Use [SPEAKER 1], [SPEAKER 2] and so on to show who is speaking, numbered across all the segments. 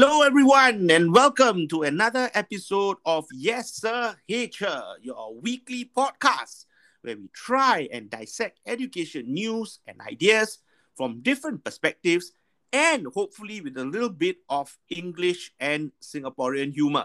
[SPEAKER 1] Hello, everyone, and welcome to another episode of Yes Sir Hater, your weekly podcast where we try and dissect education news and ideas from different perspectives and hopefully with a little bit of English and Singaporean humor.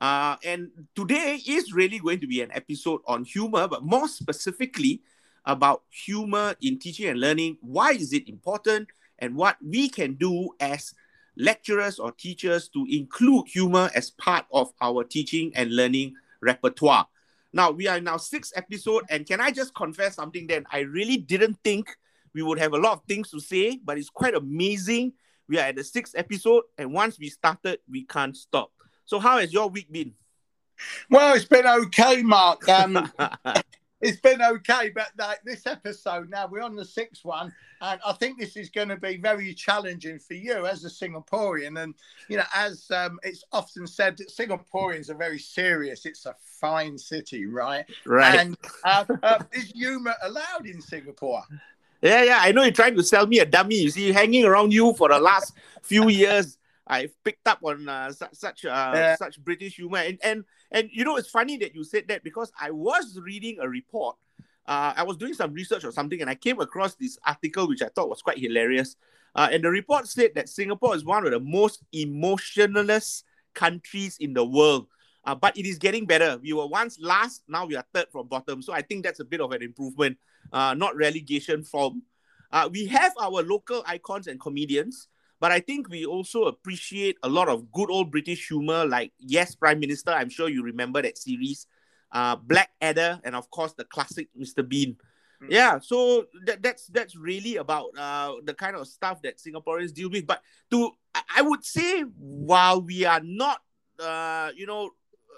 [SPEAKER 1] Uh, and today is really going to be an episode on humor, but more specifically about humor in teaching and learning. Why is it important? And what we can do as lecturers or teachers to include humor as part of our teaching and learning repertoire. Now, we are now our sixth episode, and can I just confess something then? I really didn't think we would have a lot of things to say, but it's quite amazing. We are at the sixth episode, and once we started, we can't stop. So, how has your week been?
[SPEAKER 2] Well, it's been okay, Mark. Um, it's been okay, but like this episode now, we're on the sixth one, and I think this is going to be very challenging for you as a Singaporean. And you know, as um, it's often said, that Singaporeans are very serious. It's a fine city, right?
[SPEAKER 1] Right.
[SPEAKER 2] And uh, uh, is humour allowed in Singapore?
[SPEAKER 1] Yeah, yeah. I know you're trying to sell me a dummy. You see, hanging around you for the last few years. I've picked up on uh, such such uh, yeah. such British humor, and and and you know it's funny that you said that because I was reading a report. Uh, I was doing some research or something, and I came across this article which I thought was quite hilarious. Uh, and the report said that Singapore is one of the most emotionless countries in the world. Uh, but it is getting better. We were once last, now we are third from bottom. So I think that's a bit of an improvement, uh, not relegation from. Uh, we have our local icons and comedians. But I think we also appreciate a lot of good old British humor, like Yes, Prime Minister. I'm sure you remember that series. Uh, Blackadder, and of course the classic Mr. Bean. Mm. Yeah, so that, that's that's really about uh, the kind of stuff that Singaporeans deal with. But to I would say, while we are not, uh, you know,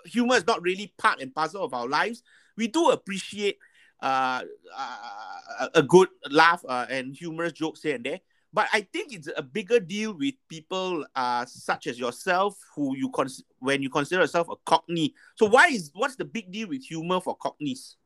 [SPEAKER 1] humor is not really part and parcel of our lives, we do appreciate uh, uh, a good laugh uh, and humorous jokes here and there. But I think it's a bigger deal with people uh, such as yourself, who you cons- when you consider yourself a Cockney. So why is what's the big deal with humor for Cockneys?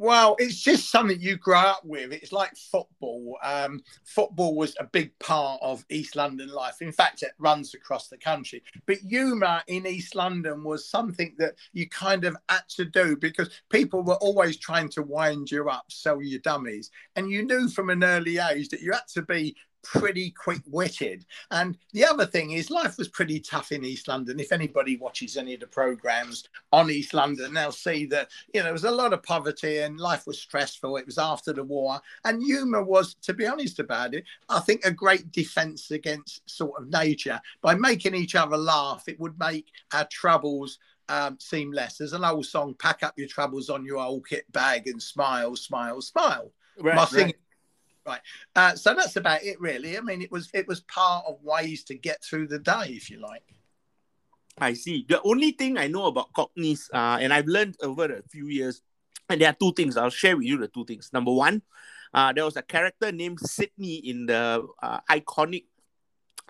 [SPEAKER 2] Well, it's just something you grow up with. It's like football. Um, football was a big part of East London life. In fact, it runs across the country. But humour in East London was something that you kind of had to do because people were always trying to wind you up, sell you dummies. And you knew from an early age that you had to be pretty quick witted. And the other thing is, life was pretty tough in East London. If anybody watches any of the programs on East London, they'll see that, you know, there was a lot of poverty and life was stressful. It was after the war. And humor was, to be honest about it, I think a great defense against sort of nature. By making each other laugh, it would make our troubles um, seem less. There's an old song, Pack Up Your Troubles on Your Old Kit Bag and Smile, Smile, Smile. Right, My right. Right. Uh, so that's about it, really. I mean, it was it was part of ways to get through the day, if you like.
[SPEAKER 1] I see. The only thing I know about Cockneys, uh, and I've learned over a few years, and there are two things. I'll share with you the two things. Number one, uh, there was a character named Sydney in the uh, iconic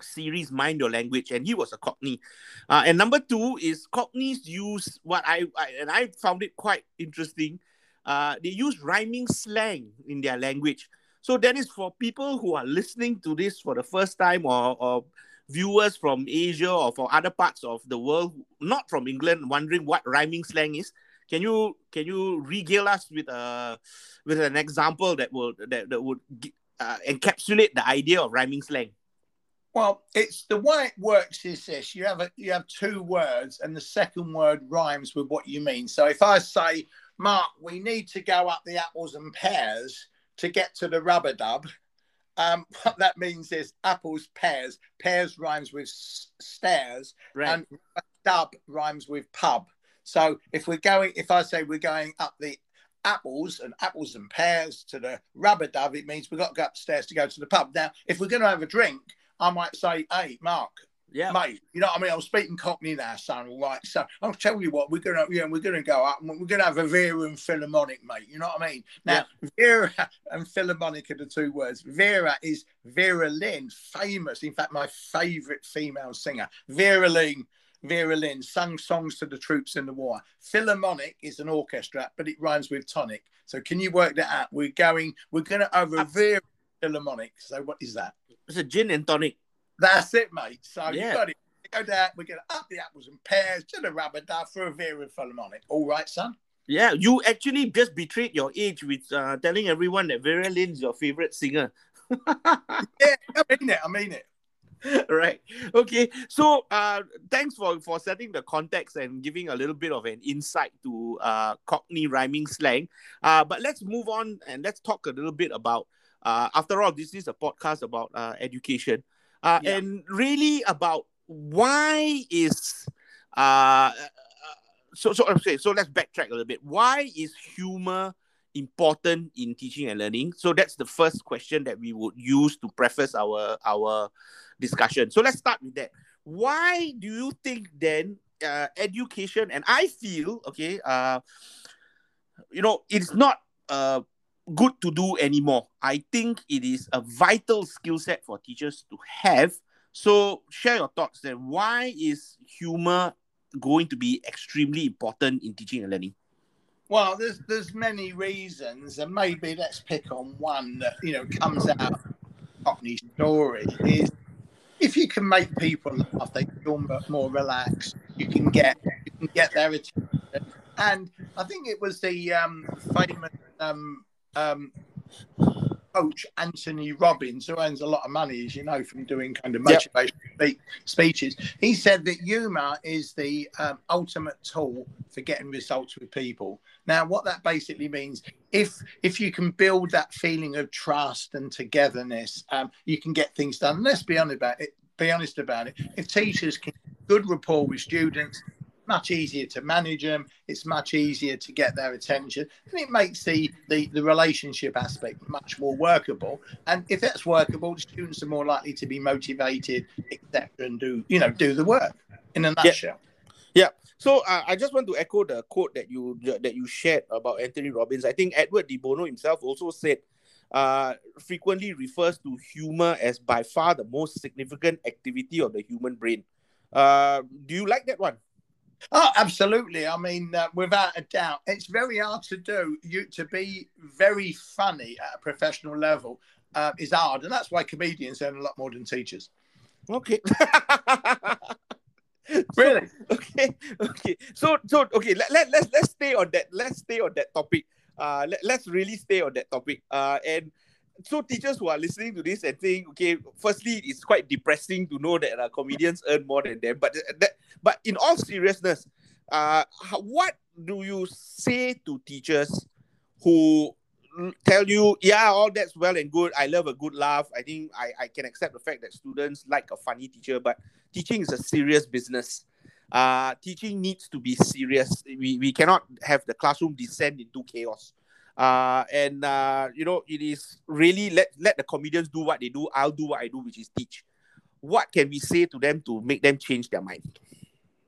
[SPEAKER 1] series Mind Your Language, and he was a Cockney. Uh, and number two is Cockneys use what I, I and I found it quite interesting. Uh, they use rhyming slang in their language. So that is for people who are listening to this for the first time or, or viewers from Asia or for other parts of the world, not from England, wondering what rhyming slang is. Can you can you regale us with a with an example that will that, that would uh, encapsulate the idea of rhyming slang?
[SPEAKER 2] Well, it's the way it works is this: you have a you have two words, and the second word rhymes with what you mean. So if I say, "Mark, we need to go up the apples and pears," to get to the rubber dub. Um, what that means is apples, pears. Pears rhymes with stairs, right. and dub rhymes with pub. So if we're going, if I say we're going up the apples and apples and pears to the rubber dub, it means we've got to go upstairs to go to the pub. Now, if we're going to have a drink, I might say, "Hey, Mark, yeah, mate. You know what I mean? I'm speaking Cockney now, son. All right. So I'll tell you what, we're gonna, yeah, we're gonna go up and we're gonna have a Vera and Philharmonic, mate. You know what I mean? Now, yeah. Vera and Philharmonic are the two words. Vera is Vera Lynn, famous. In fact, my favourite female singer, Vera Lynn. Vera Lynn sung songs to the troops in the war. Philharmonic is an orchestra, but it rhymes with tonic. So can you work that out? We're going, we're going to over a Vera Philharmonic. So what is that?
[SPEAKER 1] It's a gin and tonic.
[SPEAKER 2] That's it, mate. So yeah. it. Go down. We're going to up the apples and pears to the rubber duck for a Vera Philharmonic. All right, son.
[SPEAKER 1] Yeah, you actually just betrayed your age with uh, telling everyone that Vera Lynn's your favorite singer.
[SPEAKER 2] yeah, I mean it. I mean it.
[SPEAKER 1] right okay so uh thanks for for setting the context and giving a little bit of an insight to uh cockney rhyming slang uh but let's move on and let's talk a little bit about uh after all this is a podcast about uh education uh yeah. and really about why is uh so so okay so let's backtrack a little bit why is humor important in teaching and learning so that's the first question that we would use to preface our our discussion. So let's start with that. Why do you think then uh, education, and I feel, okay, uh, you know, it's not uh, good to do anymore. I think it is a vital skill set for teachers to have. So share your thoughts then. Why is humor going to be extremely important in teaching and learning?
[SPEAKER 2] Well, there's there's many reasons, and maybe let's pick on one that you know comes out of Cockney story is if you can make people laugh, they feel more relaxed. You can get you can get their attention. And I think it was the um, famous um, um, coach Anthony Robbins, who earns a lot of money, as you know, from doing kind of motivational yep. speeches. He said that humour is the um, ultimate tool for getting results with people. Now, what that basically means, if if you can build that feeling of trust and togetherness, um, you can get things done. Let's be honest about it. Be honest about it. If teachers can good rapport with students, much easier to manage them. It's much easier to get their attention, and it makes the the, the relationship aspect much more workable. And if that's workable, the students are more likely to be motivated, etc., and do you know do the work in a nutshell.
[SPEAKER 1] Yeah. yeah. So uh, I just want to echo the quote that you that you shared about Anthony Robbins. I think Edward de Bono himself also said, uh, frequently refers to humor as by far the most significant activity of the human brain. Uh, do you like that one?
[SPEAKER 2] Oh, absolutely. I mean, uh, without a doubt, it's very hard to do. You to be very funny at a professional level uh, is hard, and that's why comedians earn a lot more than teachers.
[SPEAKER 1] Okay.
[SPEAKER 2] really?
[SPEAKER 1] Okay. Okay. So, so okay. Let, let let's let's stay on that. Let's stay on that topic. Uh, let, let's really stay on that topic. Uh, and so teachers who are listening to this and think, okay, firstly, it's quite depressing to know that uh, comedians earn more than them. But that, but in all seriousness, uh, what do you say to teachers who tell you, yeah, all that's well and good. I love a good laugh. I think I, I can accept the fact that students like a funny teacher, but teaching is a serious business. Uh, teaching needs to be serious. We, we cannot have the classroom descend into chaos. Uh, and uh, you know, it is really let let the comedians do what they do. I'll do what I do, which is teach. What can we say to them to make them change their mind?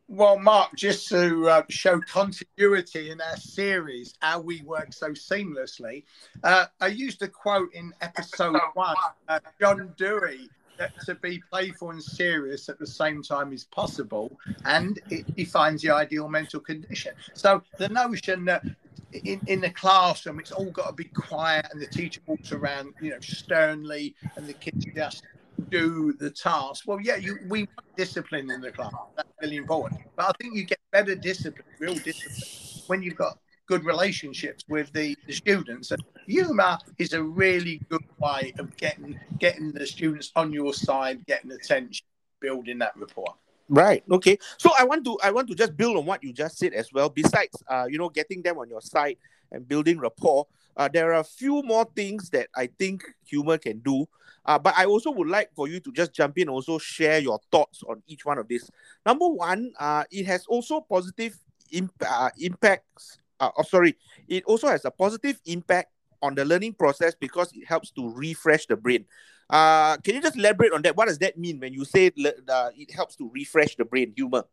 [SPEAKER 2] Well, Mark, just to uh, show continuity in our series, how we work so seamlessly, uh, I used a quote in episode one. Uh, John Dewey that to be playful and serious at the same time is possible, and it defines the ideal mental condition. So the notion that in, in the classroom, it's all got to be quiet, and the teacher walks around, you know, sternly, and the kids just do the task. Well, yeah, you we want discipline in the class. That's really important. But I think you get better discipline, real discipline, when you've got good relationships with the, the students. And humor is a really good way of getting getting the students on your side, getting attention, building that rapport.
[SPEAKER 1] Right. Okay. So I want to I want to just build on what you just said as well. Besides, uh, you know, getting them on your side and building rapport, uh, there are a few more things that I think humor can do. Uh, but I also would like for you to just jump in, also share your thoughts on each one of these. Number one, uh, it has also positive imp- uh, impacts uh, oh, sorry, it also has a positive impact on the learning process because it helps to refresh the brain. Uh, can you just elaborate on that? What does that mean when you say uh, it helps to refresh the brain, humor?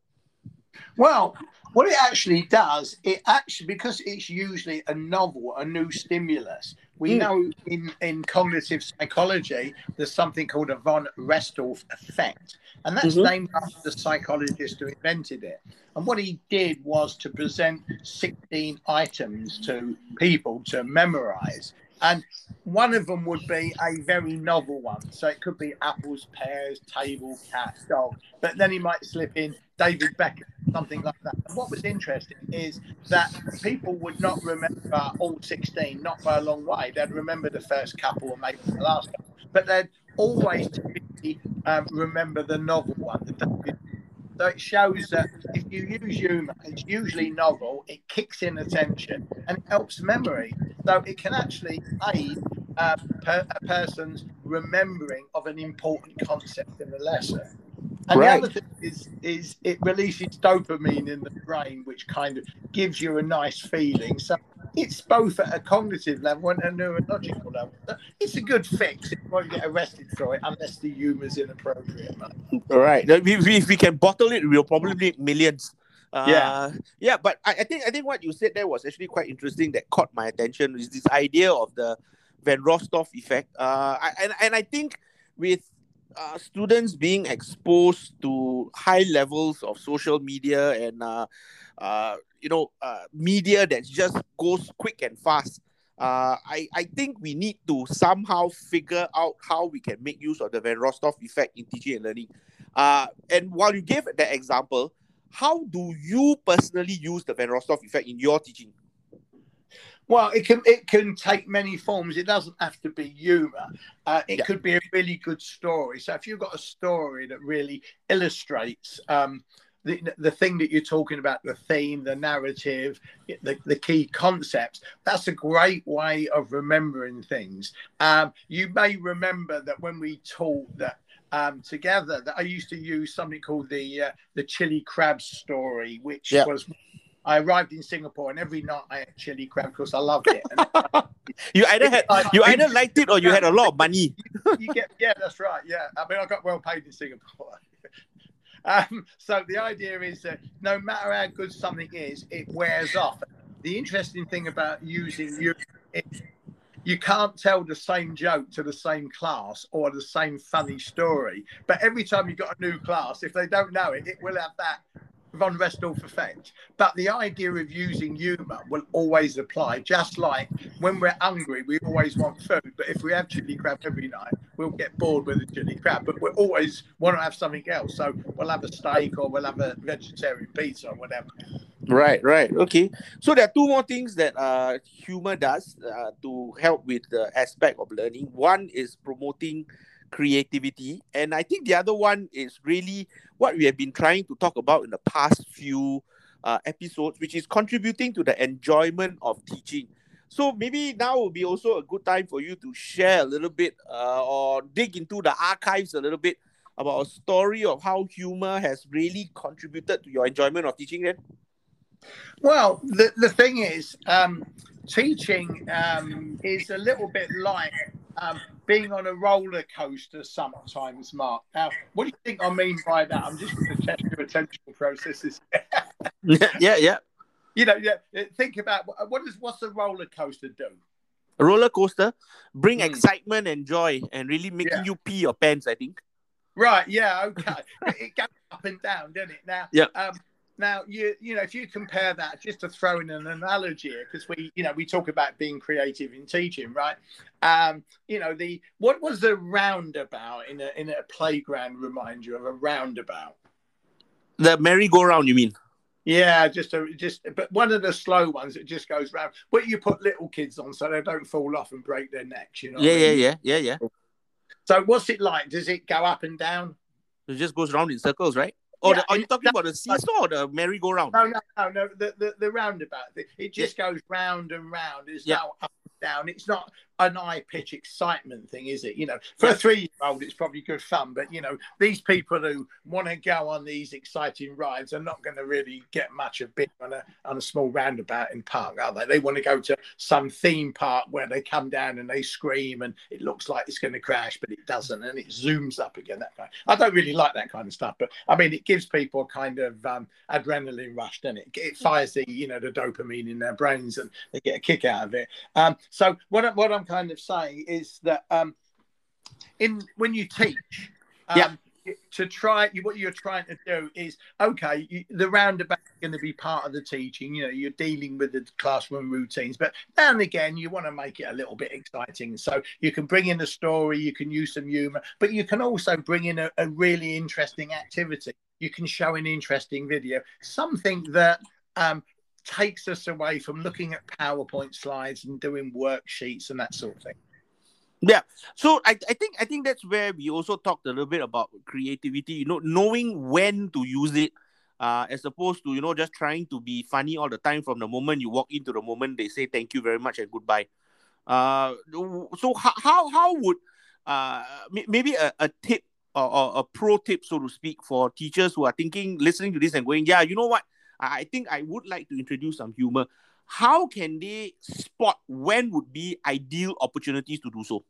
[SPEAKER 2] Well, what it actually does, it actually because it's usually a novel, a new stimulus. We mm. know in, in cognitive psychology, there's something called a von Restorff effect, and that's mm-hmm. named after the psychologist who invented it. And what he did was to present 16 items to people to memorize. And one of them would be a very novel one. So it could be apples, pears, table, cat, dog. But then he might slip in David Beckham, something like that. And what was interesting is that people would not remember all 16, not by a long way. They'd remember the first couple or maybe the last couple, but they'd always um, remember the novel one, the David so it shows that if you use humour, it's usually novel, it kicks in attention and it helps memory. So it can actually aid uh, per, a person's remembering of an important concept in the lesson. And right. the other thing is, is it releases dopamine in the brain, which kind of gives you a nice feeling. So it's both at a cognitive level and a neurological level. It's a good fix. You won't get arrested for it unless the humour's inappropriate.
[SPEAKER 1] All right. If, if we can bottle it, we'll probably make millions. Uh, yeah, yeah, but I, I, think I think what you said there was actually quite interesting. That caught my attention is this idea of the Van Rostov effect. Uh, I, and and I think with uh, students being exposed to high levels of social media and uh, uh, you know uh, media that just goes quick and fast. Uh, I, I think we need to somehow figure out how we can make use of the Van Rostov effect in teaching and learning. Uh, and while you gave that example, how do you personally use the Van Rostov effect in your teaching?
[SPEAKER 2] Well, it can it can take many forms. It doesn't have to be humor. Uh, it yeah. could be a really good story. So if you've got a story that really illustrates um, the, the thing that you're talking about, the theme, the narrative, the, the key concepts, that's a great way of remembering things. Um, you may remember that when we taught that um, together, that I used to use something called the uh, the chili crab story, which yep. was I arrived in Singapore and every night I had chili crab because I loved it.
[SPEAKER 1] you either had you either liked it or you had a lot of money.
[SPEAKER 2] you, you get yeah, that's right. Yeah, I mean I got well paid in Singapore. Um, so the idea is that no matter how good something is, it wears off. The interesting thing about using you, you can't tell the same joke to the same class or the same funny story. But every time you've got a new class, if they don't know it, it will have that von Restorff effect. But the idea of using humour will always apply, just like when we're hungry, we always want food. But if we have chili crab every night, we'll get bored with the chili crab. But we always want to have something else. So we'll have a steak or we'll have a vegetarian pizza or whatever.
[SPEAKER 1] Right, right. Okay. So there are two more things that uh, humor does uh, to help with the aspect of learning. One is promoting creativity. And I think the other one is really what we have been trying to talk about in the past few uh, episodes, which is contributing to the enjoyment of teaching. So maybe now will be also a good time for you to share a little bit uh, or dig into the archives a little bit about a story of how humor has really contributed to your enjoyment of teaching then?
[SPEAKER 2] Well, the, the thing is, um, teaching um, is a little bit like um, being on a roller coaster sometimes, Mark. Now, what do you think I mean by that? I'm just going to test your attention processes.
[SPEAKER 1] yeah, yeah.
[SPEAKER 2] You know, yeah. Think about what what is what's a roller coaster do?
[SPEAKER 1] A roller coaster bring mm. excitement and joy, and really making yeah. you pee your pants. I think.
[SPEAKER 2] Right. Yeah. Okay. it goes up and down, doesn't it? Now.
[SPEAKER 1] Yeah. Um,
[SPEAKER 2] now, you you know, if you compare that, just to throw in an analogy because we you know we talk about being creative in teaching, right? Um, you know, the what was the roundabout in a in a playground remind you of a roundabout?
[SPEAKER 1] The merry-go-round, you mean?
[SPEAKER 2] Yeah, just a just but one of the slow ones that just goes round. But you put little kids on so they don't fall off and break their necks, you know.
[SPEAKER 1] Yeah, yeah, yeah, yeah, yeah.
[SPEAKER 2] So what's it like? Does it go up and down?
[SPEAKER 1] It just goes round in circles, right? Or yeah, the, are you talking about the seesaw or the merry-go-round?
[SPEAKER 2] No, no, no, no. The the, the roundabout. It just yeah. goes round and round. It's yeah. now up and down. It's not an eye pitch excitement thing, is it? You know, for a three year old, it's probably good fun, but you know, these people who want to go on these exciting rides are not going to really get much of being on a on a small roundabout in park, are they? They want to go to some theme park where they come down and they scream and it looks like it's going to crash, but it doesn't, and it zooms up again. That kind. I don't really like that kind of stuff, but I mean, it gives people a kind of um, adrenaline rush, doesn't it? It fires the you know the dopamine in their brains and they get a kick out of it. Um, so what what I'm kind of saying is that um, in when you teach, um, yeah. to try what you're trying to do is okay you, the roundabout is going to be part of the teaching you know you're dealing with the classroom routines but now and again you want to make it a little bit exciting. So you can bring in a story you can use some humor but you can also bring in a, a really interesting activity. You can show an interesting video. Something that um, takes us away from looking at powerpoint slides and doing worksheets and that sort of thing
[SPEAKER 1] yeah. So I, I think I think that's where we also talked a little bit about creativity, you know, knowing when to use it, uh, as opposed to, you know, just trying to be funny all the time from the moment you walk into the moment they say thank you very much and goodbye. Uh so how how, how would uh maybe a, a tip or, or a pro tip, so to speak, for teachers who are thinking, listening to this and going, yeah, you know what? I think I would like to introduce some humor how can they spot when would be ideal opportunities to do so?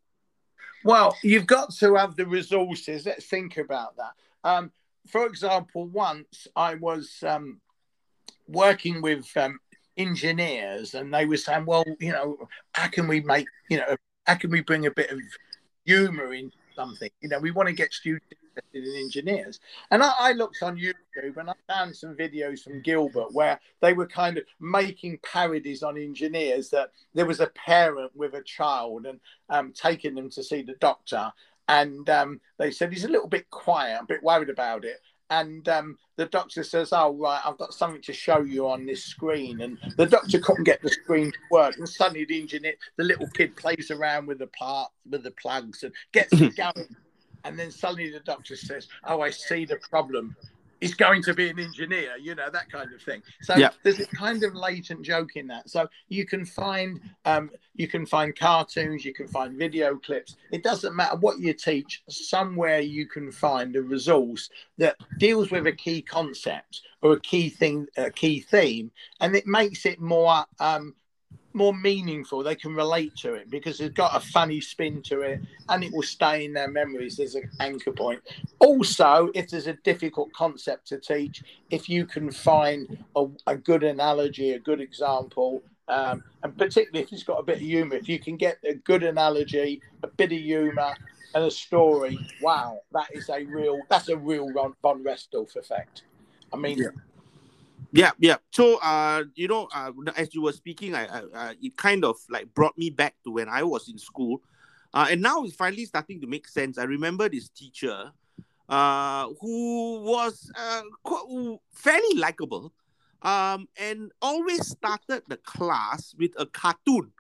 [SPEAKER 2] Well, you've got to have the resources. Let's think about that. Um, for example, once I was um, working with um, engineers, and they were saying, "Well, you know, how can we make, you know, how can we bring a bit of humour in something? You know, we want to get students interested in engineers. And I, I, looked on YouTube and I found some videos from Dilbert where they were kind of making parodies on engineers that there was a parent with a child and um, taking them to see the doctor. And um, they said he's a little bit quiet, a bit worried about it. And um, the doctor says, "Oh right, I've got something to show you on this screen." And the doctor couldn't get the screen to work, and suddenly the engineer, the little kid, plays around with the part with the plugs and gets it going and then suddenly the doctor says, "Oh, I see the problem." He's going to be an engineer, you know that kind of thing. So yeah. there's a kind of latent joke in that. So you can find um, you can find cartoons, you can find video clips. It doesn't matter what you teach. Somewhere you can find a resource that deals with a key concept or a key thing, a key theme, and it makes it more um, more meaningful. They can relate to it because it's got a funny spin to it and it will stay in their memories as an anchor point. Also, if there's a difficult concept to teach, if you can find a, a good analogy, a good example, um, and particularly if it's got a bit of humor, if you can get a good analogy, a bit of humor, and a story, wow, that is a real, that's a real Von Restorff effect. I mean, yeah.
[SPEAKER 1] Yeah, yeah. So, uh, you know, uh, as you were speaking, I, I uh, it kind of like brought me back to when I was in school, uh, and now it's finally starting to make sense. I remember this teacher, uh, who was uh fairly likable, um, and always started the class with a cartoon.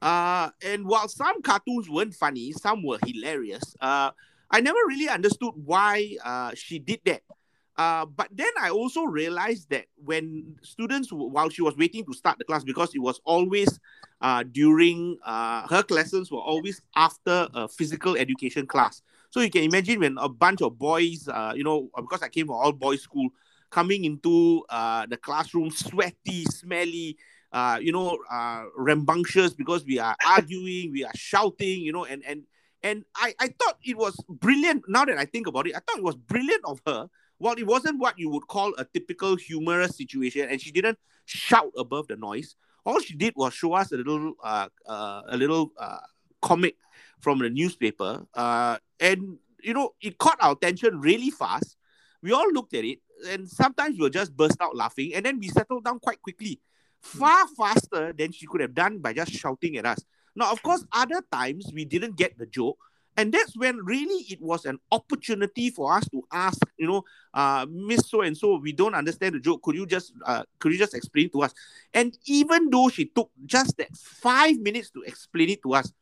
[SPEAKER 1] Uh, and while some cartoons weren't funny, some were hilarious. Uh, I never really understood why uh, she did that. Uh, but then I also realized that when students, while she was waiting to start the class, because it was always uh, during uh, her lessons were always after a physical education class. So you can imagine when a bunch of boys, uh, you know, because I came from all boys school, coming into uh, the classroom, sweaty, smelly, uh, you know, uh, rambunctious because we are arguing, we are shouting, you know, and and and I, I thought it was brilliant. Now that I think about it, I thought it was brilliant of her well, it wasn't what you would call a typical humorous situation, and she didn't shout above the noise. All she did was show us a little, uh, uh, a little uh, comic from the newspaper, uh, and you know it caught our attention really fast. We all looked at it, and sometimes we'll just burst out laughing, and then we settled down quite quickly, far faster than she could have done by just shouting at us. Now, of course, other times we didn't get the joke, and that's when really it was an opportunity for us to ask, you know, uh, Miss So and So, we don't understand the joke. Could you just, uh, could you just explain to us? And even though she took just that five minutes to explain it to us,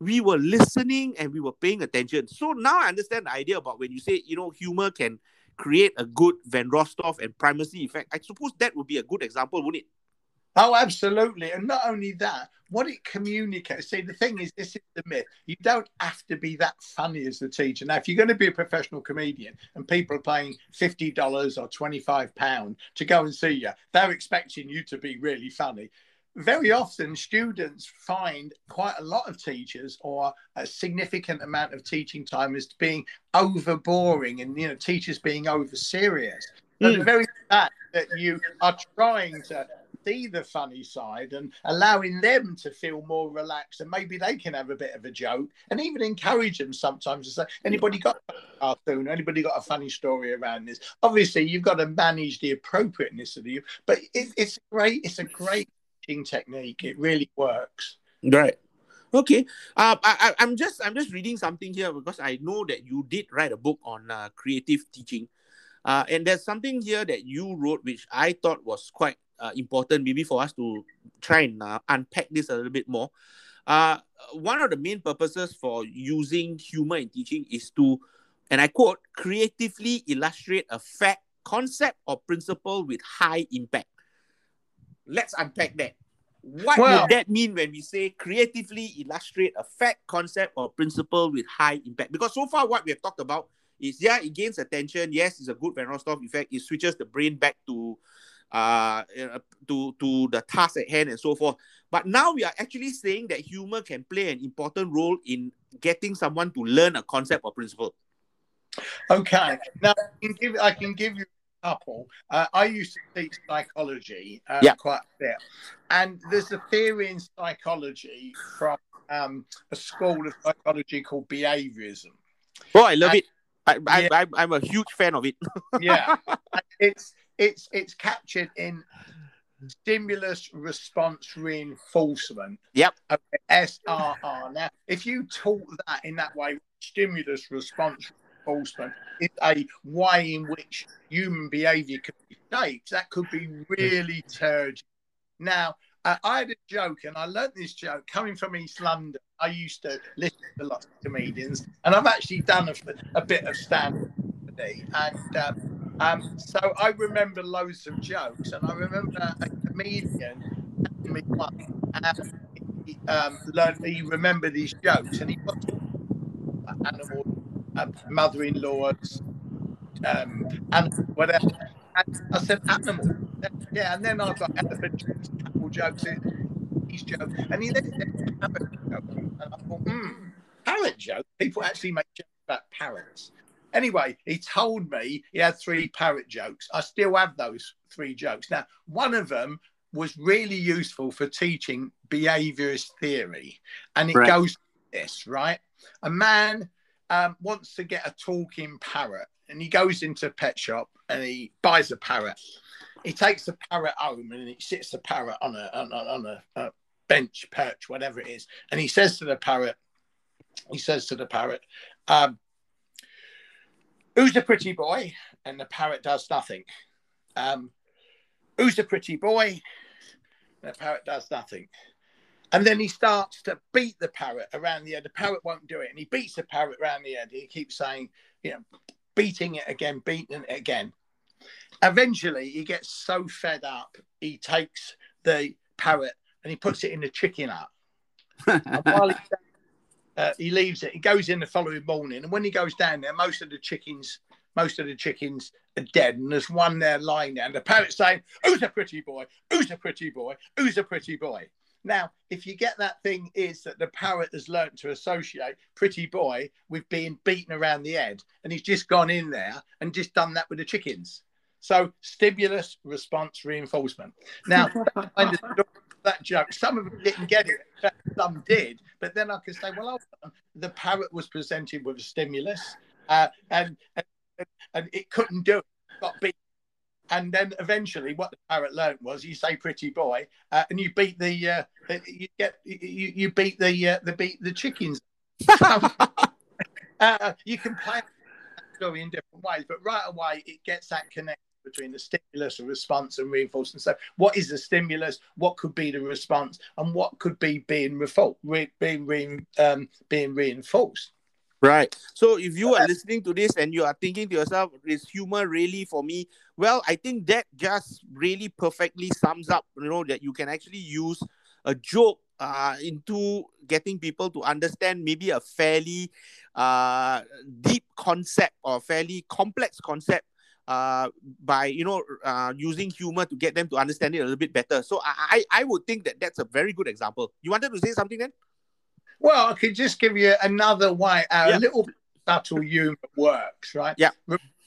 [SPEAKER 1] we were listening and we were paying attention. So now I understand the idea about when you say, you know, humor can create a good Van Rostov and primacy effect. I suppose that would be a good example, wouldn't it?
[SPEAKER 2] Oh, absolutely. And not only that, what it communicates. See, the thing is, this is the myth. You don't have to be that funny as the teacher. Now, if you're going to be a professional comedian and people are paying $50 or £25 to go and see you, they're expecting you to be really funny. Very often, students find quite a lot of teachers or a significant amount of teaching time as being over boring and, you know, teachers being over serious. Mm. the very fact that you are trying to see the funny side and allowing them to feel more relaxed and maybe they can have a bit of a joke and even encourage them sometimes to say anybody got a cartoon? Anybody got a funny story around this? Obviously you've got to manage the appropriateness of the but it, it's great it's a great teaching technique. It really works.
[SPEAKER 1] Right. Okay. Uh, I, i'm just i'm just reading something here because i know that you did write a book on uh, creative teaching. Uh, and there's something here that you wrote which I thought was quite uh, important, maybe for us to try and uh, unpack this a little bit more. Uh, one of the main purposes for using humor in teaching is to, and I quote, creatively illustrate a fact, concept, or principle with high impact. Let's unpack that. What well, would that mean when we say creatively illustrate a fact, concept, or principle with high impact? Because so far, what we have talked about is yeah, it gains attention. Yes, it's a good Van Rostorff effect. It switches the brain back to uh, to to the task at hand and so forth. But now we are actually saying that humor can play an important role in getting someone to learn a concept or principle.
[SPEAKER 2] Okay, now I can give, I can give you a couple. Uh, I used to teach psychology uh, yeah. quite a bit, and there's a theory in psychology from um, a school of psychology called behaviorism.
[SPEAKER 1] Oh, I love and, it. I, I, yeah. I, am a huge fan of it.
[SPEAKER 2] yeah, it's it's it's captured in stimulus response reinforcement.
[SPEAKER 1] Yep.
[SPEAKER 2] SRR. Now, if you talk that in that way, stimulus response reinforcement is a way in which human behavior can be shaped. That could be really turgid. Now, uh, I had a joke, and I learned this joke coming from East London. I used to listen to lots of comedians, and I've actually done a, a bit of stand up and um, um, so I remember loads of jokes, and I remember a comedian me and he, um, learned, he remembered these jokes, and he got animal uh, mother-in-laws, um, and whatever. And I said animal, yeah, and then I got elephant jokes, animal jokes, these jokes, and he then said parrot joke, and I thought, hmm, parrot joke. People actually make jokes about parrots. Anyway, he told me he had three parrot jokes. I still have those three jokes. Now, one of them was really useful for teaching behaviorist theory. And it right. goes this, right? A man um, wants to get a talking parrot and he goes into a pet shop and he buys a parrot. He takes the parrot home and he sits the parrot on a, on a, on a, a bench, perch, whatever it is. And he says to the parrot, he says to the parrot, um, who's a pretty boy? And the parrot does nothing. Um, who's a pretty boy? And the parrot does nothing. And then he starts to beat the parrot around the head. The parrot won't do it. And he beats the parrot around the head. He keeps saying, you know, beating it again, beating it again. Eventually, he gets so fed up, he takes the parrot and he puts it in the chicken hut. and while he's uh, he leaves it. He goes in the following morning, and when he goes down there, most of the chickens, most of the chickens are dead, and there's one there lying there. And the parrot's saying, "Who's a pretty boy? Who's a pretty boy? Who's a pretty boy?" Now, if you get that thing, is that the parrot has learnt to associate pretty boy with being beaten around the head, and he's just gone in there and just done that with the chickens. So stimulus response reinforcement. Now, that joke. Some of them didn't get it, some did. But then I could say, well, the parrot was presented with a stimulus, uh, and, and, and it couldn't do it. Got beat. And then eventually, what the parrot learned was, you say "pretty boy," uh, and you beat the uh, you get you, you beat the uh, the beat the chickens. uh, you can play story in different ways, but right away it gets that connection between the stimulus and response and reinforcement. So, what is the stimulus? What could be the response? And what could be being refo- re- being re- um, being reinforced?
[SPEAKER 1] Right. So, if you are listening to this and you are thinking to yourself, "Is humor really for me?" Well, I think that just really perfectly sums up. You know that you can actually use a joke uh, into getting people to understand maybe a fairly uh, deep concept or fairly complex concept uh, by you know uh, using humor to get them to understand it a little bit better. So I, I would think that that's a very good example. You wanted to say something then?
[SPEAKER 2] Well, I could just give you another way, uh, yeah. a little subtle humor works, right?
[SPEAKER 1] Yeah.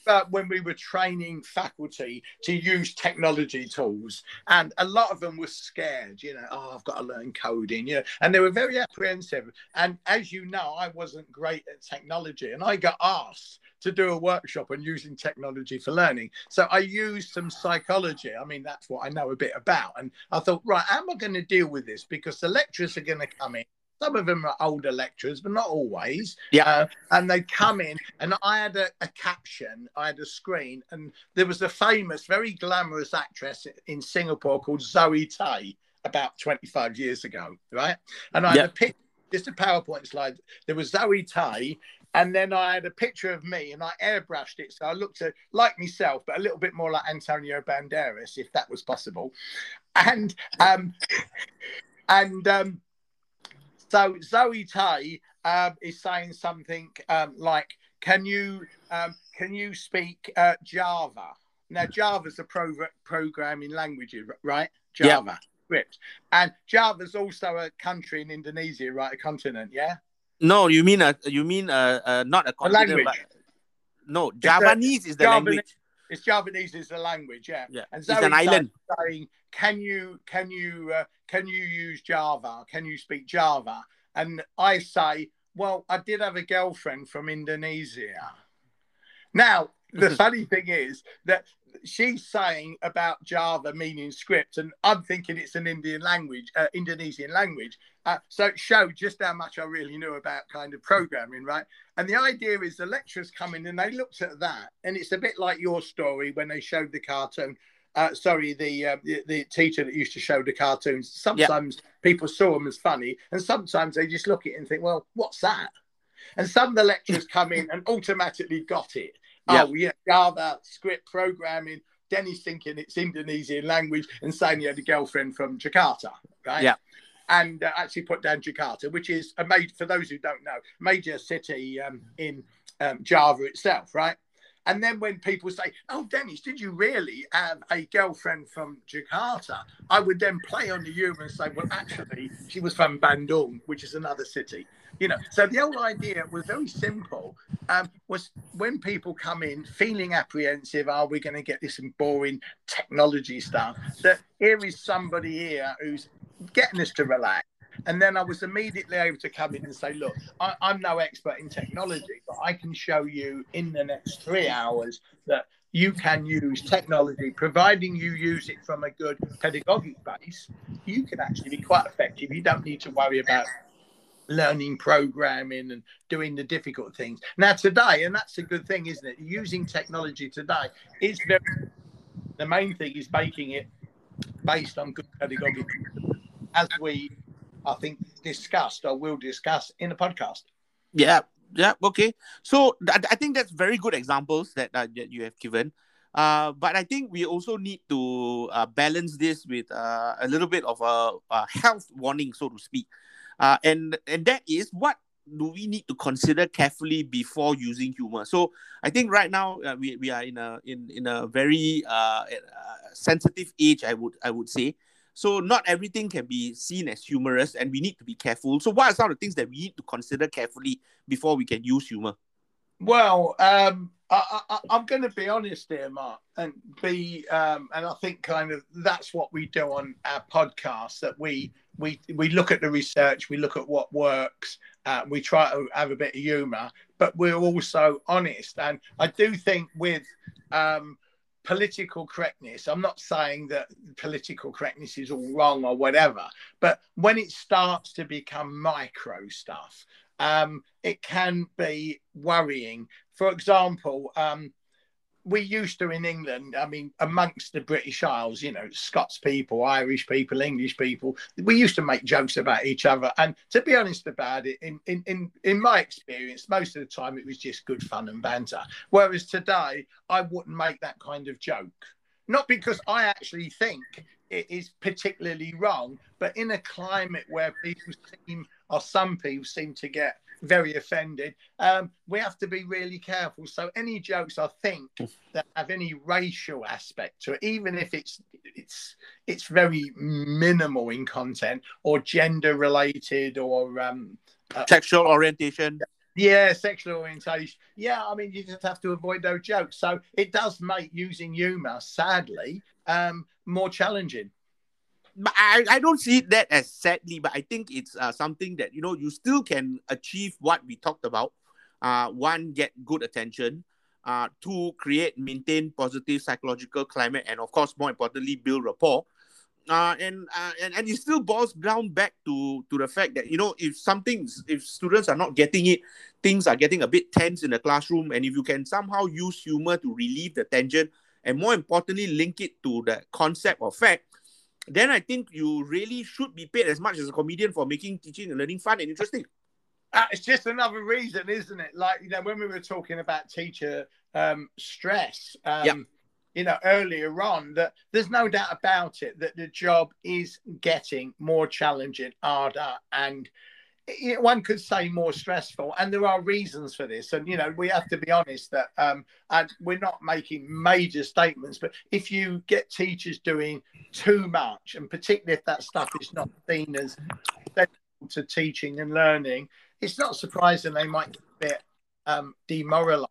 [SPEAKER 2] Remember when we were training faculty to use technology tools, and a lot of them were scared, you know, oh, I've got to learn coding, you know, and they were very apprehensive. And as you know, I wasn't great at technology, and I got asked to do a workshop on using technology for learning. So I used some psychology. I mean, that's what I know a bit about. And I thought, right, how am I going to deal with this? Because the lecturers are going to come in some of them are older lecturers, but not always.
[SPEAKER 1] Yeah.
[SPEAKER 2] Uh, and they come in, and I had a, a, caption, I had a screen, and there was a famous, very glamorous actress in Singapore called Zoe Tay about 25 years ago, right? And I yeah. had a picture, just a PowerPoint slide. There was Zoe Tay, and then I had a picture of me, and I airbrushed it, so I looked at, like myself, but a little bit more like Antonio Banderas, if that was possible. And um, and um, so Zoe Tay um, is saying something um, like, "Can you um, can you speak uh, Java?" Now Java's a pro- programming language, right? Java yeah. script, and Java's also a country in Indonesia, right? A continent, yeah.
[SPEAKER 1] No, you mean a you mean a, a not a continent, a language. No, Javanese a, is the Javanese, language.
[SPEAKER 2] It's Javanese is the language, yeah.
[SPEAKER 1] Yeah, and Zoe it's an island.
[SPEAKER 2] Saying, can you can you uh, can you use Java? Can you speak Java? And I say, well, I did have a girlfriend from Indonesia. Now, the funny thing is that she's saying about Java meaning script, and I'm thinking it's an Indian language, uh, Indonesian language. Uh, so it showed just how much I really knew about kind of programming, right? And the idea is the lecturers come in and they looked at that, and it's a bit like your story when they showed the cartoon uh, sorry, the, uh, the, the teacher that used to show the cartoons. Sometimes yeah. people saw them as funny, and sometimes they just look at it and think, "Well, what's that?" And some of the lecturers come in and automatically got it. Yeah. Oh, yeah, Java script programming. Dennis thinking it's Indonesian language, and saying he had a girlfriend from Jakarta, right?
[SPEAKER 1] Yeah.
[SPEAKER 2] And uh, actually put down Jakarta, which is a major, for those who don't know, major city um, in um, Java itself, right? And then when people say, "Oh, Dennis, did you really have a girlfriend from Jakarta?" I would then play on the humor and say, "Well, actually, she was from Bandung, which is another city." You know, so the whole idea was very simple. Um, was when people come in feeling apprehensive, are we going to get this boring technology stuff? That here is somebody here who's getting us to relax and then I was immediately able to come in and say, look, I, am no expert in technology, but I can show you in the next three hours that you can use technology, providing you use it from a good pedagogic base, you can actually be quite effective. You don't need to worry about learning programming and doing the difficult things. Now, today, and that's a good thing, isn't it? Using technology today is very, the main thing is making it based on good pedagogic as we I think discussed or will discuss in the podcast.
[SPEAKER 1] Yeah, yeah, okay. So I think that's very good examples that, uh, that you have given. Uh, but I think we also need to uh, balance this with uh, a little bit of a, a, health warning, so to speak. Uh, and and that is what do we need to consider carefully before using humor. So I think right now uh, we, we are in a in in a very uh, sensitive age. I would I would say so not everything can be seen as humorous, and we need to be careful. So what are some of the things that we need to consider carefully before we can use humor?
[SPEAKER 2] Well, um, I, am going to be honest here, Mark, and be, um, and I think kind of that's what we do on our podcast. That we we we look at the research, we look at what works, uh, we try to have a bit of humour, but we're also honest. And I do think with um, political correctness. I'm not saying that political correctness is all wrong or whatever, but when it starts to become micro stuff, um, it can be worrying. For example, um, we used to in England, I mean, amongst the British Isles, you know, Scots people, Irish people, English people, we used to make jokes about each other. And to be honest about it, in, in, in, in my experience, most of the time it was just good fun and banter. Whereas today, I wouldn't make that kind of joke. Not because I actually think it is particularly wrong, but in a climate where people seem, or some people seem to get very offended. Um, we have to be really careful. So any jokes I think that have any racial aspect to it, even if it's it's it's very minimal in content or gender related or um,
[SPEAKER 1] uh, sexual orientation.
[SPEAKER 2] Yeah, sexual orientation. Yeah, I mean, you just have to avoid those jokes. So it does make using humour, sadly, um, more challenging.
[SPEAKER 1] But I, I don't see that as sadly, but I think it's uh, something that you know you still can achieve what we talked about. Uh, one, get good attention. Uh, two, create, maintain positive psychological climate, and of course, more importantly, build rapport uh, and, uh, and and it still boils down back to to the fact that you know if something if students are not getting it, things are getting a bit tense in the classroom, and if you can somehow use humor to relieve the tension, and more importantly link it to the concept or fact, then I think you really should be paid as much as a comedian for making teaching and learning fun and interesting.
[SPEAKER 2] Uh, it's just another reason, isn't it? Like you know when we were talking about teacher um, stress. Um, yep you know, earlier on that there's no doubt about it that the job is getting more challenging, harder, and one could say more stressful. And there are reasons for this. And, you know, we have to be honest that, um, and we're not making major statements, but if you get teachers doing too much, and particularly if that stuff is not seen as to teaching and learning, it's not surprising they might get a bit um, demoralized.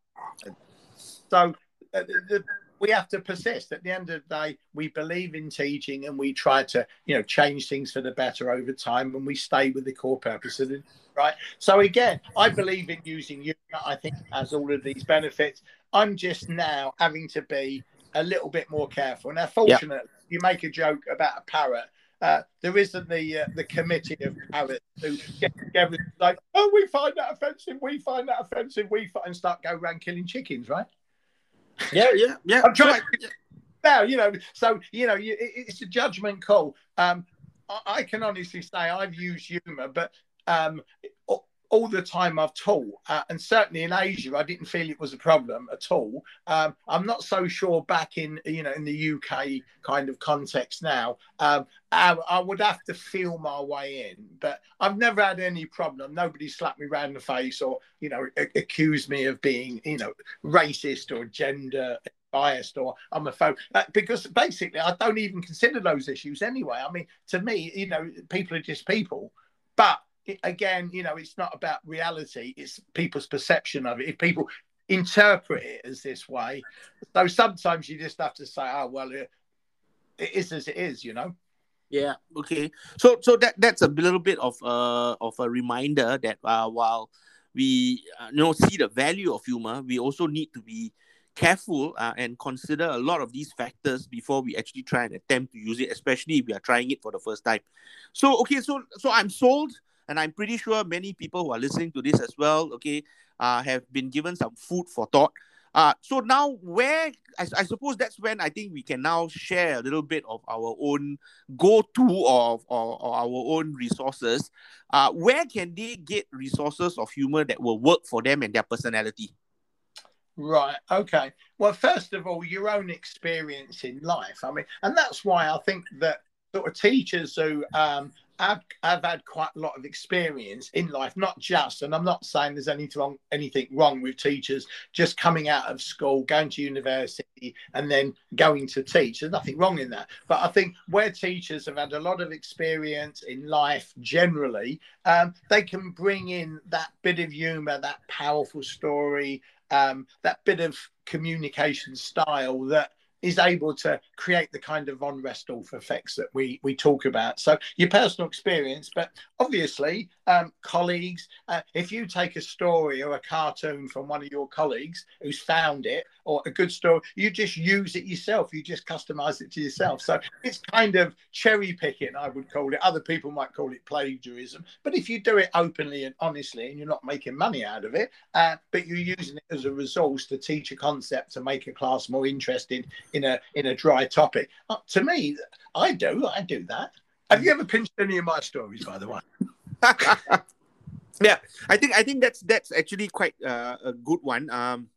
[SPEAKER 2] So, uh, the, we have to persist. At the end of the day, we believe in teaching and we try to, you know, change things for the better over time and we stay with the core purpose of it, right? So again, I believe in using you. I think has all of these benefits. I'm just now having to be a little bit more careful. Now, fortunately, yep. you make a joke about a parrot. Uh, there isn't the uh, the committee of parrots who get together like, oh, we find that offensive, we find that offensive, we find, and start go around killing chickens, right?
[SPEAKER 1] Yeah, yeah, yeah.
[SPEAKER 2] I'm trying. Now, you know, so you know, you, it, it's a judgment call. Um, I, I, can honestly say I've used humour, but um, all the time I've taught, uh, and certainly in Asia, I didn't feel it was a problem at all. Um, I'm not so sure back in you know in the UK kind of context now. Um, I, I, would have to feel my way in, but I've never had any problem. Nobody slapped me round the face or you know a- accused me of being you know racist or gender biased or I'm a folk uh, because basically I don't even consider those issues anyway. I mean, to me, you know, people are just people, but again, you know, it's not about reality, it's people's perception of it. If people interpret it as this way, so sometimes you just have to say, oh, well, it, it is as it is, you know?
[SPEAKER 1] Yeah. Okay. So, so that that's a little bit of uh of a reminder that uh, while we uh, you know see the value of humor, we also need to be careful uh, and consider a lot of these factors before we actually try and attempt to use it, especially if we are trying it for the first time. So, okay, so so I'm sold and I'm pretty sure many people who are listening to this as well, okay, uh, have been given some food for thought. Uh, so now, where I, I suppose that's when I think we can now share a little bit of our own go-to of or, or our own resources. Uh, where can they get resources of humor that will work for them and their personality?
[SPEAKER 2] Right. Okay. Well, first of all, your own experience in life. I mean, and that's why I think that sort of teachers who um, I've, I've had quite a lot of experience in life, not just, and I'm not saying there's anything wrong, anything wrong with teachers just coming out of school, going to university, and then going to teach. There's nothing wrong in that. But I think where teachers have had a lot of experience in life generally, um, they can bring in that bit of humor, that powerful story, um, that bit of communication style that is able to create the kind of von Restorff effects that we we talk about. So your personal experience, but obviously um, colleagues. Uh, if you take a story or a cartoon from one of your colleagues who's found it, or a good story, you just use it yourself. You just customize it to yourself. So it's kind of cherry picking, I would call it. Other people might call it plagiarism. But if you do it openly and honestly, and you're not making money out of it, uh, but you're using it as a resource to teach a concept to make a class more interested in a in a dry topic, uh, to me, I do. I do that. Have you ever pinched any of my stories, by the way?
[SPEAKER 1] yeah, I think I think that's that's actually quite uh, a good one. Um,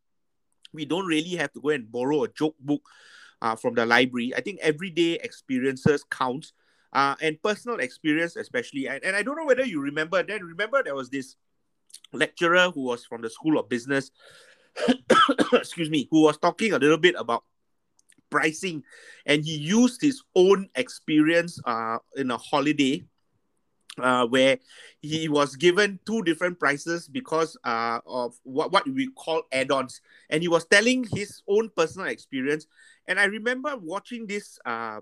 [SPEAKER 1] we don't really have to go and borrow a joke book uh, from the library. I think everyday experiences counts, uh, and personal experience especially. And, and I don't know whether you remember. Then remember there was this lecturer who was from the School of Business. excuse me, who was talking a little bit about pricing, and he used his own experience uh, in a holiday uh, where he was given two different prices because uh, of what, what we call add-ons. And he was telling his own personal experience. And i remember watching this uh,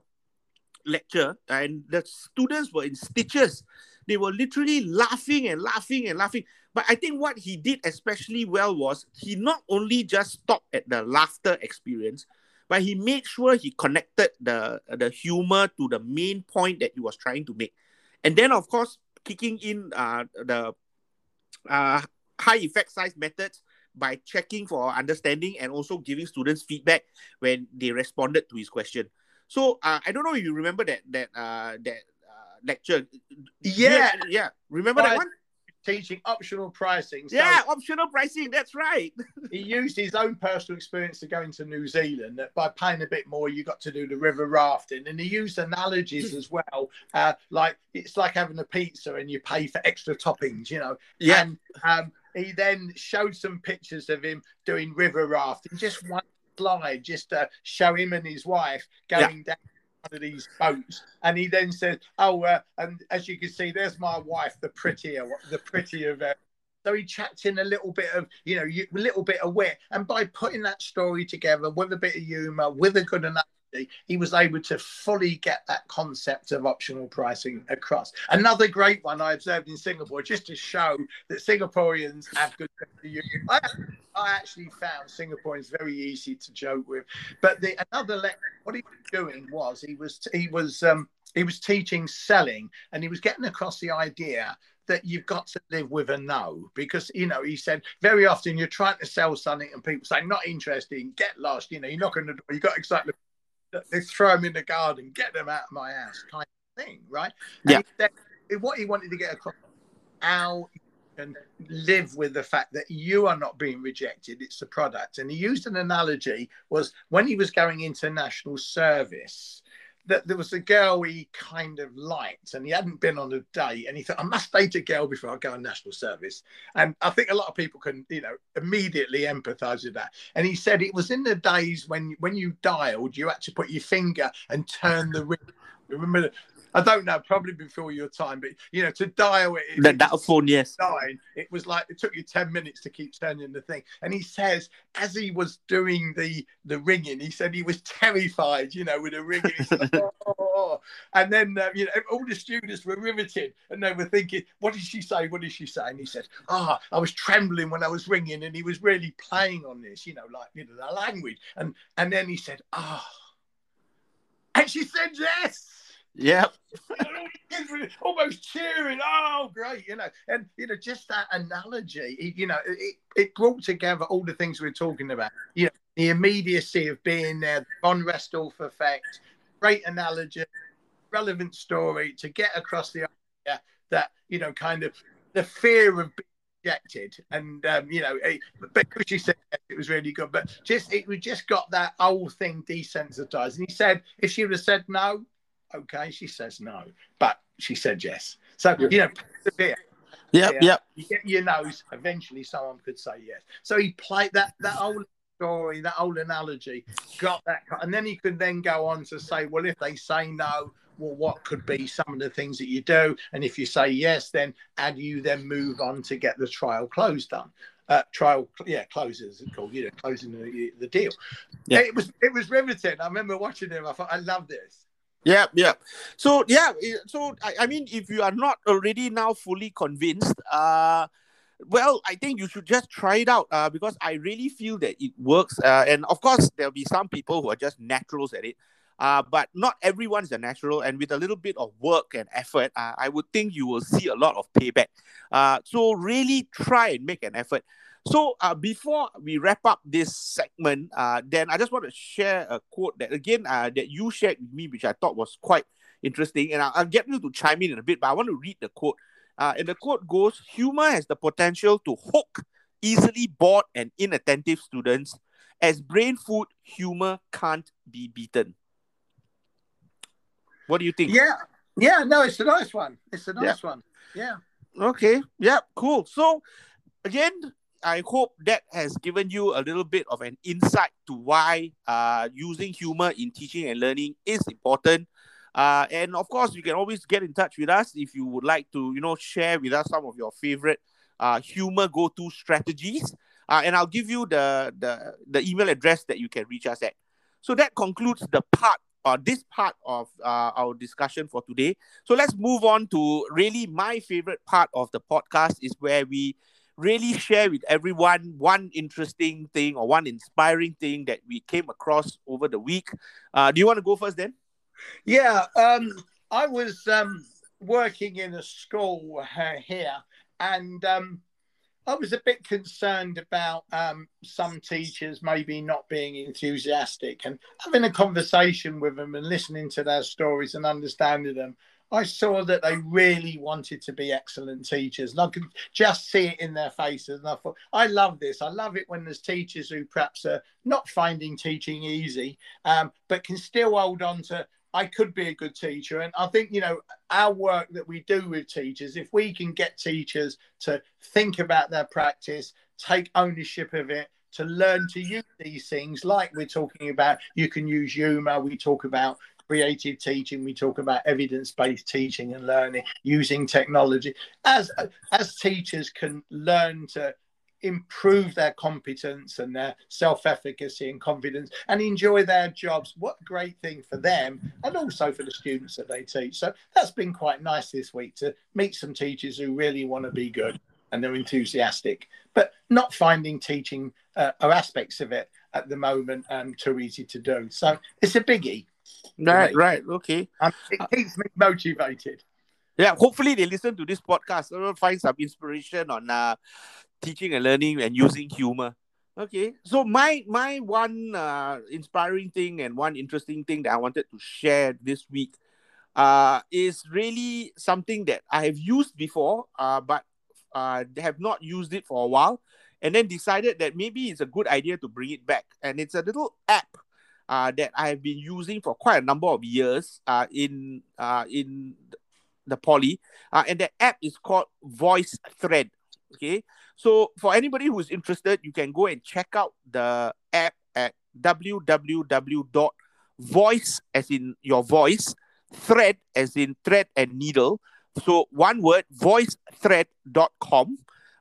[SPEAKER 1] lecture and the students were in stitches. They were literally laughing and laughing and laughing. But i think what he did especially well was he not only just stopped at the laughter experience but he made sure he connected the the humor to the main point that he was trying to make and then, of course, kicking in uh, the uh, high effect size methods by checking for understanding and also giving students feedback when they responded to his question. So uh, I don't know if you remember that that uh, that uh, lecture.
[SPEAKER 2] Yeah,
[SPEAKER 1] yeah. Remember that one?
[SPEAKER 2] Teaching optional pricing.
[SPEAKER 1] So yeah, optional pricing. That's right.
[SPEAKER 2] he used his own personal experience to go into New Zealand. That by paying a bit more, you got to do the river rafting, and he used analogies as well. Uh, like it's like having a pizza and you pay for extra toppings. You know.
[SPEAKER 1] Yeah.
[SPEAKER 2] And um, he then showed some pictures of him doing river rafting. Just one slide, just to show him and his wife going yeah. down of these boats, and he then said, "Oh, uh, and as you can see, there's my wife, the prettier, the prettier." Uh, so he chucked in a little bit of, you know, a little bit of wit, and by putting that story together with a bit of humour, with a good enough he was able to fully get that concept of optional pricing across. Another great one I observed in Singapore, just to show that Singaporeans have good I, I actually found Singaporeans very easy to joke with. But the another le- what he was doing was he was he was um, he was teaching selling, and he was getting across the idea that you've got to live with a no because you know he said very often you're trying to sell something and people say not interested get lost you know you're knocking the door you got exactly they throw them in the garden, get them out of my house, kind of thing, right?
[SPEAKER 1] Yeah.
[SPEAKER 2] He, what he wanted to get across, how you can live with the fact that you are not being rejected; it's the product. And he used an analogy was when he was going into national service that there was a girl he kind of liked and he hadn't been on a date and he thought, I must date a girl before I go on national service. And I think a lot of people can, you know, immediately empathize with that. And he said it was in the days when when you dialed, you had to put your finger and turn the ring. Remember I don't know, probably before your time, but you know, to dial it,
[SPEAKER 1] the dial phone, yes,
[SPEAKER 2] nine, it was like it took you ten minutes to keep turning the thing. And he says, as he was doing the the ringing, he said he was terrified, you know, with the ringing. Like, oh, oh, oh. And then uh, you know, all the students were riveted, and they were thinking, "What did she say? What did she say?" And he said, "Ah, oh, I was trembling when I was ringing," and he was really playing on this, you know, like you know, the language. And and then he said, "Ah," oh. and she said, "Yes."
[SPEAKER 1] Yep.
[SPEAKER 2] almost cheering. Oh, great. You know, and, you know, just that analogy, you know, it, it brought together all the things we are talking about. You know, the immediacy of being there, the von Restorff effect, great analogy, relevant story to get across the idea that, you know, kind of the fear of being rejected and um, you know it, she said it was really good but just it we just got that whole thing desensitized and he said if she would have said no okay. She says no, but she said yes. So, you know, persevere.
[SPEAKER 1] Yep, yeah. yep.
[SPEAKER 2] You get your nose, eventually someone could say yes. So he played that, that old story, that old analogy, got that. And then he could then go on to say, well, if they say no, well, what could be some of the things that you do? And if you say yes, then and you then move on to get the trial closed done. Uh, trial, yeah, closes it's called, you know, closing the, the deal. Yeah. It was it was riveting. I remember watching him. I thought I love this.
[SPEAKER 1] Yeah, yeah. So yeah, so I, I mean, if you are not already now fully convinced, uh, well, I think you should just try it out uh, because I really feel that it works. Uh, and of course, there'll be some people who are just naturals at it. Uh, but not everyone's a natural, and with a little bit of work and effort, uh, I would think you will see a lot of payback. Uh, so really try and make an effort. So uh, before we wrap up this segment, uh, then I just want to share a quote that again uh, that you shared with me, which I thought was quite interesting, and I'll, I'll get you to chime in in a bit. But I want to read the quote. Uh, and the quote goes: "Humor has the potential to hook easily bored and inattentive students. As brain food, humor can't be beaten." What do you think?
[SPEAKER 2] Yeah, yeah, no, it's a nice one. It's a nice yeah. one. Yeah.
[SPEAKER 1] Okay. Yeah. Cool. So, again, I hope that has given you a little bit of an insight to why uh, using humor in teaching and learning is important. Uh, and of course, you can always get in touch with us if you would like to, you know, share with us some of your favorite uh, humor go-to strategies. Uh, and I'll give you the, the the email address that you can reach us at. So that concludes the part uh, this part of uh, our discussion for today. So let's move on to really my favorite part of the podcast is where we really share with everyone one interesting thing or one inspiring thing that we came across over the week. Uh, do you want to go first then?
[SPEAKER 2] Yeah, um, I was um, working in a school uh, here and um, I was a bit concerned about um, some teachers maybe not being enthusiastic and having a conversation with them and listening to their stories and understanding them. I saw that they really wanted to be excellent teachers, and I could just see it in their faces. And I thought, I love this. I love it when there's teachers who perhaps are not finding teaching easy, um, but can still hold on to I could be a good teacher. And I think, you know, our work that we do with teachers, if we can get teachers to think about their practice, take ownership of it, to learn to use these things, like we're talking about, you can use humor, we talk about creative teaching. We talk about evidence-based teaching and learning using technology. As as teachers can learn to improve their competence and their self-efficacy and confidence and enjoy their jobs what a great thing for them and also for the students that they teach. So that's been quite nice this week to meet some teachers who really want to be good and they're enthusiastic but not finding teaching uh, or aspects of it at the moment um, too easy to do. So it's a biggie
[SPEAKER 1] right right okay
[SPEAKER 2] um, it keeps me motivated
[SPEAKER 1] yeah, hopefully they listen to this podcast. They'll find some inspiration on uh, teaching and learning and using humor. Okay, so my my one uh, inspiring thing and one interesting thing that I wanted to share this week uh, is really something that I have used before, uh, but uh, have not used it for a while, and then decided that maybe it's a good idea to bring it back. And it's a little app uh, that I have been using for quite a number of years uh, in uh, in the poly, uh, and the app is called Voice Thread. Okay, so for anybody who's interested, you can go and check out the app at www.voice as in your voice, thread as in thread and needle. So one word, voicethread.com.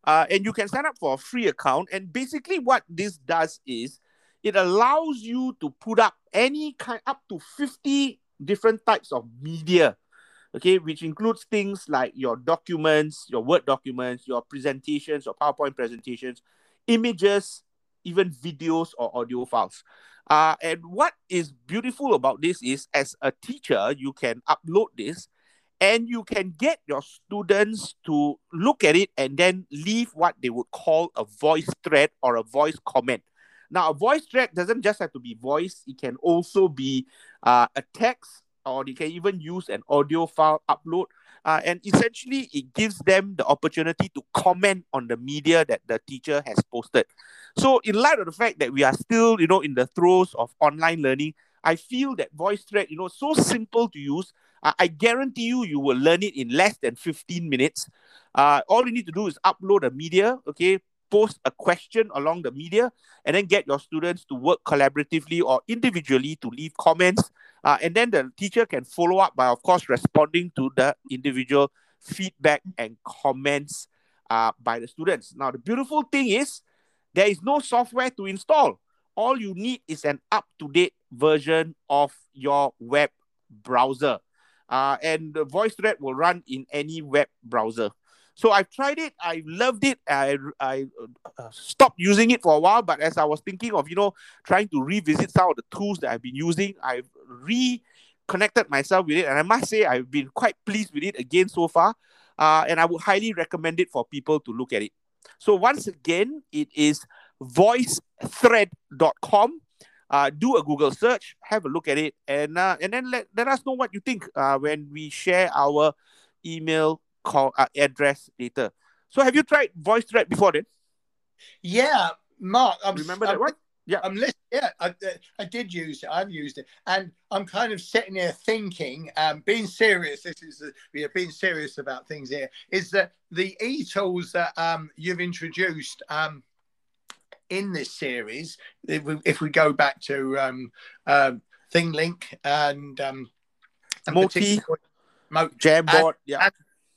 [SPEAKER 1] Uh, and you can sign up for a free account. And basically, what this does is it allows you to put up any kind up to 50 different types of media okay, which includes things like your documents, your Word documents, your presentations, your PowerPoint presentations, images, even videos or audio files. Uh, and what is beautiful about this is, as a teacher, you can upload this and you can get your students to look at it and then leave what they would call a voice thread or a voice comment. Now, a voice thread doesn't just have to be voice, it can also be uh, a text, or they can even use an audio file upload. Uh, and essentially, it gives them the opportunity to comment on the media that the teacher has posted. So, in light of the fact that we are still, you know, in the throes of online learning, I feel that voice thread, you know, so simple to use. Uh, I guarantee you, you will learn it in less than 15 minutes. Uh, all you need to do is upload a media, okay, post a question along the media, and then get your students to work collaboratively or individually to leave comments uh, and then the teacher can follow up by, of course, responding to the individual feedback and comments uh, by the students. Now, the beautiful thing is there is no software to install. All you need is an up to date version of your web browser. Uh, and the voice thread will run in any web browser. So I've tried it. I loved it. I, I uh, stopped using it for a while, but as I was thinking of, you know, trying to revisit some of the tools that I've been using, I've reconnected myself with it. And I must say, I've been quite pleased with it again so far. Uh, and I would highly recommend it for people to look at it. So once again, it is voicethread.com. Uh, do a Google search, have a look at it, and uh, and then let, let us know what you think uh, when we share our email call uh, address later. So have you tried voice thread before then?
[SPEAKER 2] Yeah, Mark. I'm,
[SPEAKER 1] Remember that I'm, one?
[SPEAKER 2] Yeah, I'm listening. Yeah, I, I did use it. I've used it, and I'm kind of sitting here thinking, um, being serious. This is we are being serious about things here. Is that the e tools that um, you've introduced um, in this series? If we, if we go back to um, uh, ThingLink and um, and
[SPEAKER 1] Moti,
[SPEAKER 2] Mo-
[SPEAKER 1] Jamboard, yeah.
[SPEAKER 2] and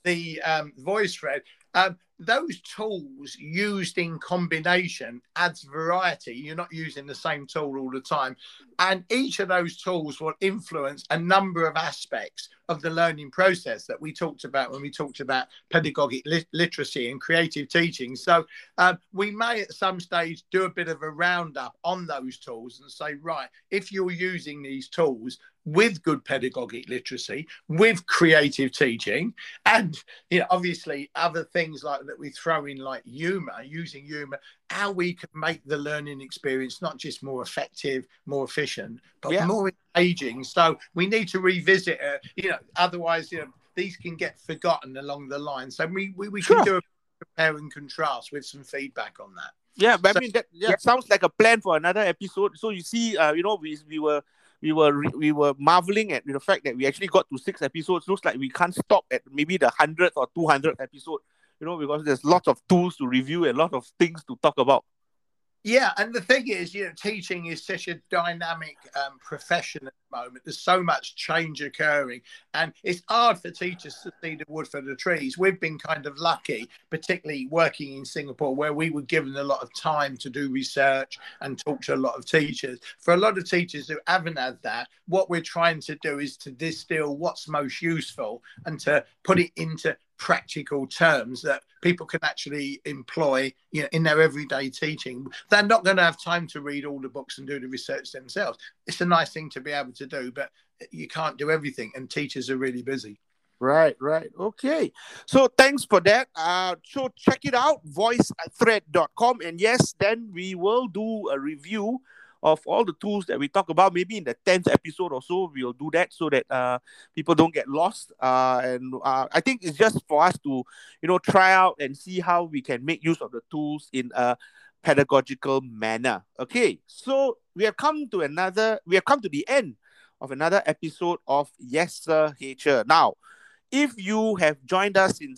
[SPEAKER 2] the um, VoiceThread. Um, those tools used in combination adds variety. You're not using the same tool all the time. And each of those tools will influence a number of aspects of the learning process that we talked about when we talked about pedagogic lit- literacy and creative teaching. So um, we may at some stage do a bit of a roundup on those tools and say, right, if you're using these tools, with good pedagogic literacy, with creative teaching, and you know, obviously other things like that we throw in, like humor, using humor, how we can make the learning experience not just more effective, more efficient, but
[SPEAKER 1] Yeah.
[SPEAKER 2] more engaging. So we need to revisit it. You know, otherwise, you know, these can get forgotten along the line. So we we, we
[SPEAKER 1] Sure.
[SPEAKER 2] can do a compare and contrast with some feedback on that.
[SPEAKER 1] Yeah, but
[SPEAKER 2] So-
[SPEAKER 1] I mean that yeah,
[SPEAKER 2] yeah.
[SPEAKER 1] sounds like a plan for another episode. So you see, uh, you know, we we were we were re- we were marveling at the fact that we actually got to six episodes. Looks like we can't stop at maybe the hundredth or two hundredth episode. You know, because there's lots of tools to review and a lot of things to talk about.
[SPEAKER 2] Yeah, and the thing is, you know, teaching is such a dynamic um, profession at the moment. There's so much change occurring, and it's hard for teachers to see the wood for the trees. We've been kind of lucky, particularly working in Singapore, where we were given a lot of time to do research and talk to a lot of teachers. For a lot of teachers who haven't had that, what we're trying to do is to distill what's most useful and to put it into practical terms that people can actually employ you know in their everyday teaching they're not going to have time to read all the books and do the research themselves it's a nice thing to be able to do but you can't do everything and teachers are really busy
[SPEAKER 1] Right, right. Okay. So thanks for that. Uh so check it out, voicethread.com. And yes, then we will do a review of all the tools that we talk about. Maybe in the 10th episode or so, we'll do that so that uh people don't get lost. Uh and uh, I think it's just for us to, you know, try out and see how we can make use of the tools in a pedagogical manner. Okay, so we have come to another, we have come to the end of another episode of Yes Sir Hatcher. Now, if you have joined us in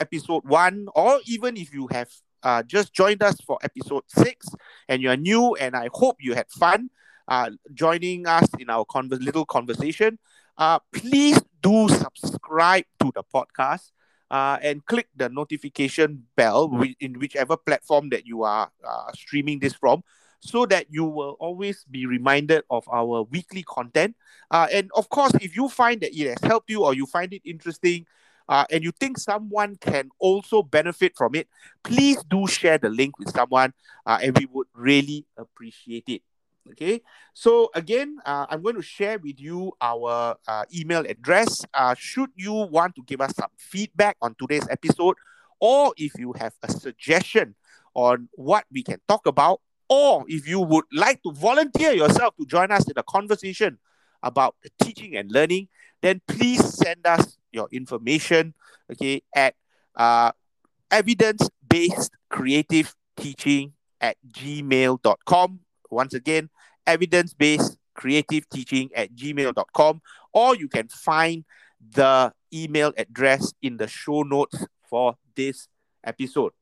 [SPEAKER 1] episode one, or even if you have uh, just joined us for episode six and you're new, and I hope you had fun uh, joining us in our little conversation, uh, please do subscribe to the podcast. Uh, and click the notification bell in whichever platform that you are uh, streaming this from so that you will always be reminded of our weekly content uh, and of course, if you find that it has helped you or you find it interesting uh, and you think someone can also benefit from it, please do share the link with someone uh, and we would really appreciate it. Okay, so again, uh, I'm going to share with you our uh, email address. Uh, should you want to give us some feedback on today's episode, or if you have a suggestion on what we can talk about, or if you would like to volunteer yourself to join us in a conversation about teaching and learning, then please send us your information, okay, at uh, evidence-based creative teaching at gmail.com. Once again, evidence-based creative teaching at gmail.com, or you can find the email address in the show notes for this episode.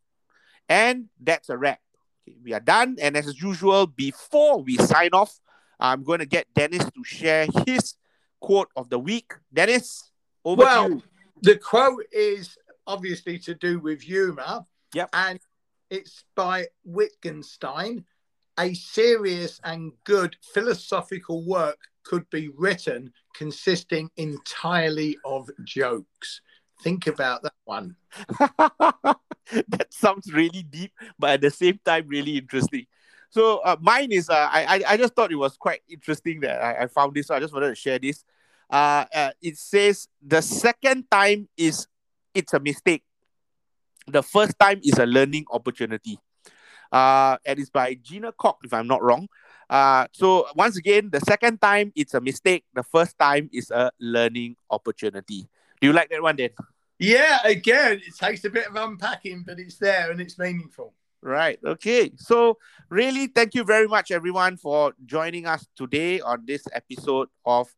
[SPEAKER 1] And that's a wrap. Okay, we are done. And as usual, before we sign off, I'm going to get Dennis to share his quote of the week. Dennis, over
[SPEAKER 2] Well,
[SPEAKER 1] you.
[SPEAKER 2] the quote is obviously to do with humor
[SPEAKER 1] Yep.
[SPEAKER 2] and it's by wittgenstein a serious and good philosophical work could be written consisting entirely of jokes think about that one
[SPEAKER 1] that sounds really deep, but at the same time, really interesting. So uh, mine is uh, I, I I just thought it was quite interesting that I, I found this. So I just wanted to share this. Uh, uh, it says the second time is it's a mistake. The first time is a learning opportunity. Uh, and it's by Gina Koch, if I'm not wrong. Uh, so once again, the second time it's a mistake. The first time is a learning opportunity. Do you like that one, then?
[SPEAKER 2] yeah again it takes a bit of unpacking but it's there and it's meaningful
[SPEAKER 1] Right. Okay. So, really, thank you very much, everyone, for joining us today on this episode of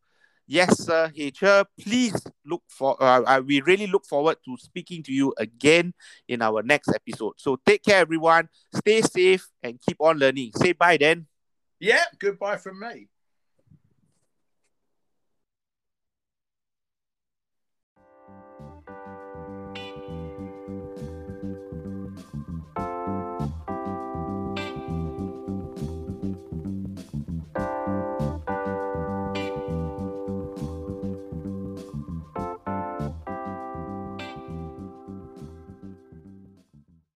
[SPEAKER 1] Yes, Sir, HR. Please look for, uh, we really look forward to speaking to you again in our next episode. So, take care, everyone. Stay safe and keep on learning. Say bye then.
[SPEAKER 2] yeah goodbye from me